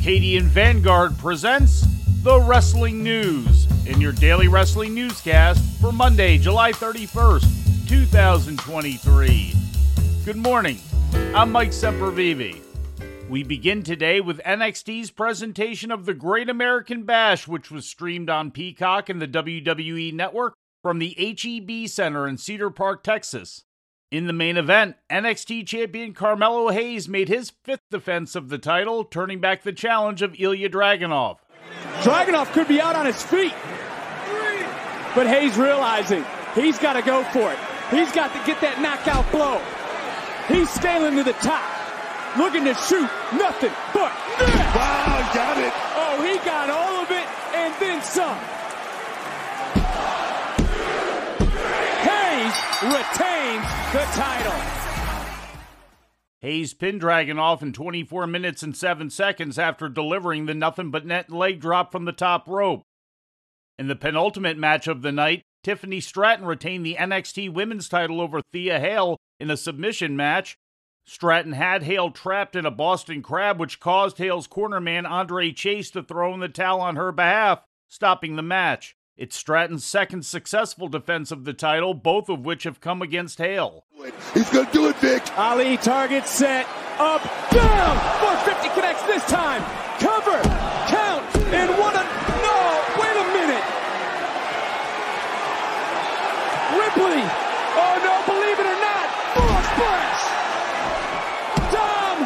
Arcadian Vanguard presents The Wrestling News in your daily wrestling newscast for Monday, July 31st, 2023. Good morning. I'm Mike Sempervive. We begin today with NXT's presentation of the Great American Bash, which was streamed on Peacock and the WWE Network from the HEB Center in Cedar Park, Texas. In the main event, NXT champion Carmelo Hayes made his fifth defense of the title, turning back the challenge of Ilya Dragunov. Dragunov could be out on his feet, but Hayes realizing he's got to go for it. He's got to get that knockout blow. He's scaling to the top, looking to shoot nothing but net. Wow, got it. Oh, he got all of it and then some. Retains the title. Hayes pinned Dragunov in 24 minutes and 7 seconds after delivering the nothing but net leg drop from the top rope. In the penultimate match of the night, Tiffany Stratton retained the NXT Women's title over Thea Hale in a submission match. Stratton had Hale trapped in a Boston Crab, which caused Hale's cornerman Andre Chase to throw in the towel on her behalf, stopping the match. It's Stratton's second successful defense of the title, both of which have come against Hale. He's going to do it, Vic. Ali target set up down 450 connects this time cover count and what a no wait a minute Ripley oh no believe it or not frog splash Dom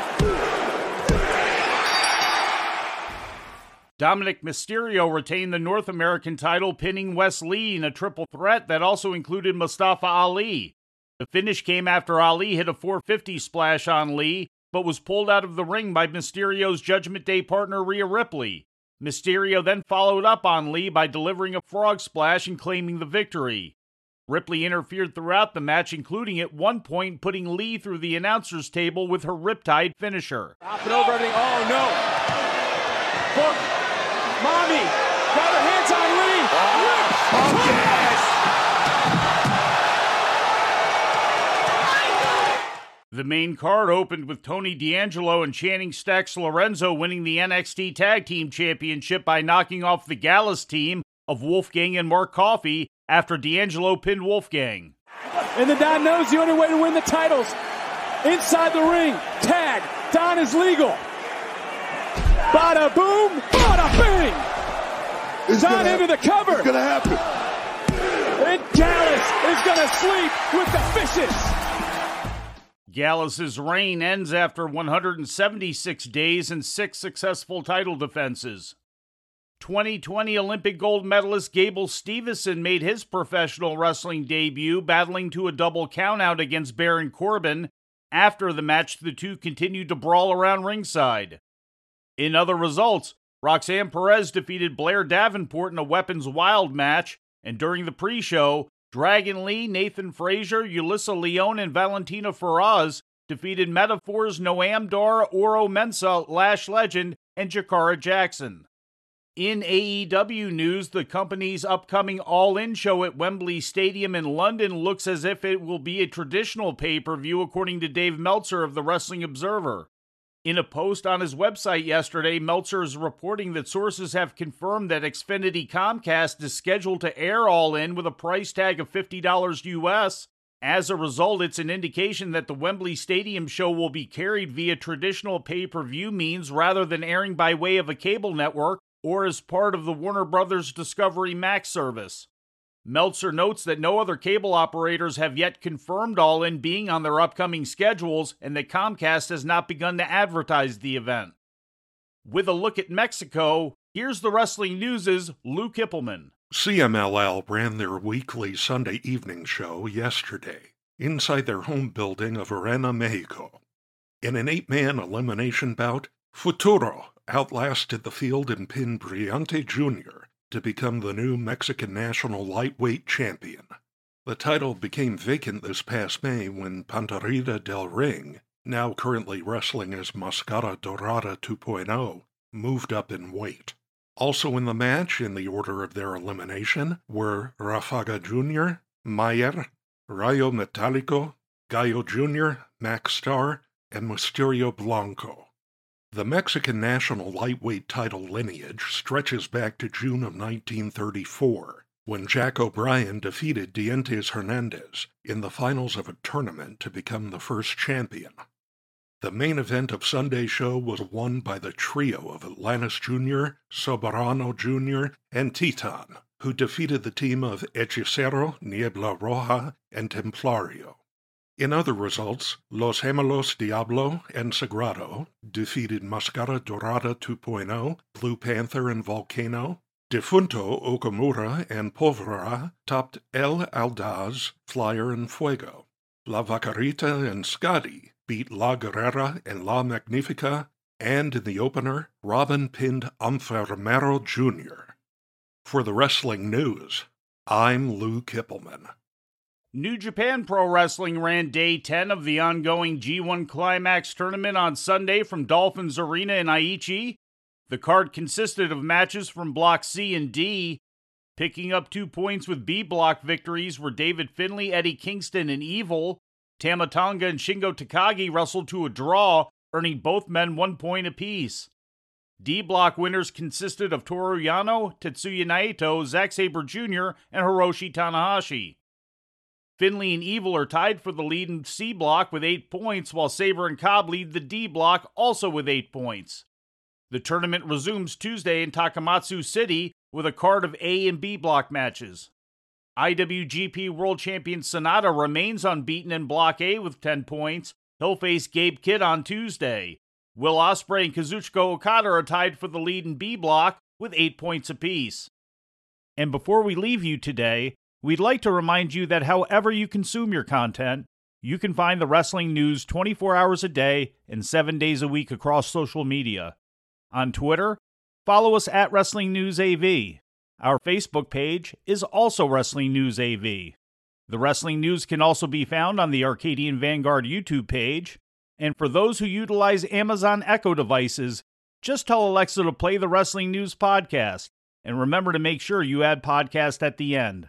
Dominic Mysterio retained the North American title, pinning Wes Lee in a triple threat that also included Mustafa Ali. The finish came after Ali hit a 450 splash on Lee, but was pulled out of the ring by Mysterio's Judgment Day partner Rhea Ripley. Mysterio then followed up on Lee by delivering a frog splash and claiming the victory. Ripley interfered throughout the match, including at one point putting Lee through the announcer's table with her Riptide finisher. Hopping over everything. Oh no. Book. Mommy. Got her hands on Lee. Oh, yes. The main card opened with Tony D'Angelo and Channing Stacks Lorenzo winning the NXT Tag Team Championship by knocking off the Gallus team of Wolfgang and Mark Coffey after D'Angelo pinned Wolfgang. And the Don knows the only way to win the titles. Inside the ring, tag. Don is legal. Bada boom, bada bing. It's Don gonna into the cover. It's going to happen. And Gallus is going to sleep with the fishes. Gallus's reign ends after 176 days and six successful title defenses. 2020 Olympic gold medalist Gable Steveson made his professional wrestling debut, battling to a double countout against Baron Corbin. After the match, the two continued to brawl around ringside. In other results, Roxanne Perez defeated Blair Davenport in a Weapons Wild match, and during the pre show, Dragon Lee, Nathan Frazer, Ulissa Leone, and Valentina Feroz defeated Meta-Four's Noam Dar, Oro Mensah, Lash Legend, and Jakara Jackson. In AEW news, the company's upcoming All In show at Wembley Stadium in London looks as if it will be a traditional pay per view, according to Dave Meltzer of the Wrestling Observer. In a post on his website yesterday, Meltzer is reporting that sources have confirmed that Xfinity Comcast is scheduled to air All In with a price tag of $50 US. As a result, it's an indication that the Wembley Stadium show will be carried via traditional pay per view means rather than airing by way of a cable network or as part of the Warner Brothers Discovery Max service. Meltzer notes that no other cable operators have yet confirmed All In being on their upcoming schedules and that Comcast has not begun to advertise the event. With a look at Mexico, here's the Wrestling News' Lou Kipilman. CMLL ran their weekly Sunday evening show yesterday inside their home building of Arena Mexico. In an eight man elimination bout, Futuro outlasted the field and pinned Brillante Jr. to become the new Mexican national lightweight champion. The title became vacant this past May when Panterita del Ring, now currently wrestling as Mascara Dorada 2.0, moved up in weight. Also in the match, in the order of their elimination, were Rafaga Jr., Mayer, Rayo Metálico, Gallo Jr., Max Star, and Mysterio Blanco. The Mexican national lightweight title lineage stretches back to June of 1934, when Jack O'Brien defeated Dientes Hernandez in the finals of a tournament to become the first champion. The main event of Sunday's show was won by the trio of Atlantis Jr., Soberano Jr., and Titan, who defeated the team of Hechicero, Niebla Roja, and Templario. In other results, Los Gemelos Diablo and Sagrado defeated Mascara Dorada 2.0, Blue Panther and Volcano. Difunto Okamura and Polvora topped El Aldaz, Flyer and Fuego. La Vaquerita and Scotty beat La Guerrera and La Magnifica, and in the opener, Robin pinned Enfermero Jr. For the wrestling news, I'm Lou Kipilman. New Japan Pro Wrestling ran day 10 of the ongoing G1 Climax tournament on Sunday from Dolphins Arena in Aichi. The card consisted of matches from Block C and D. Picking up two points with B block victories were David Finlay, Eddie Kingston, and Evil. Tama Tonga and Shingo Takagi wrestled to a draw, earning both men one point apiece. D block winners consisted of Toru Yano, Tetsuya Naito, Zack Sabre Jr., and Hiroshi Tanahashi. Finlay and Evil are tied for the lead in C block with eight points, while Sabre and Cobb lead the D block also with eight points. The tournament resumes Tuesday in Takamatsu City with a card of A and B block matches. IWGP World Champion Sanada remains unbeaten in Block A with 10 points. He'll face Gabe Kidd on Tuesday. Will Ospreay and Kazuchika Okada are tied for the lead in B block with 8 points apiece. And before we leave you today, We'd like to remind you that however you consume your content, you can find the wrestling news 24 hours a day and 7 days a week across social media. On Twitter, follow us at Wrestling News AV. Our Facebook page is also Wrestling News AV. The wrestling news can also be found on the Arcadian Vanguard YouTube page. And for those who utilize Amazon Echo devices, just tell Alexa to play the Wrestling News podcast. And remember to make sure you add podcast at the end.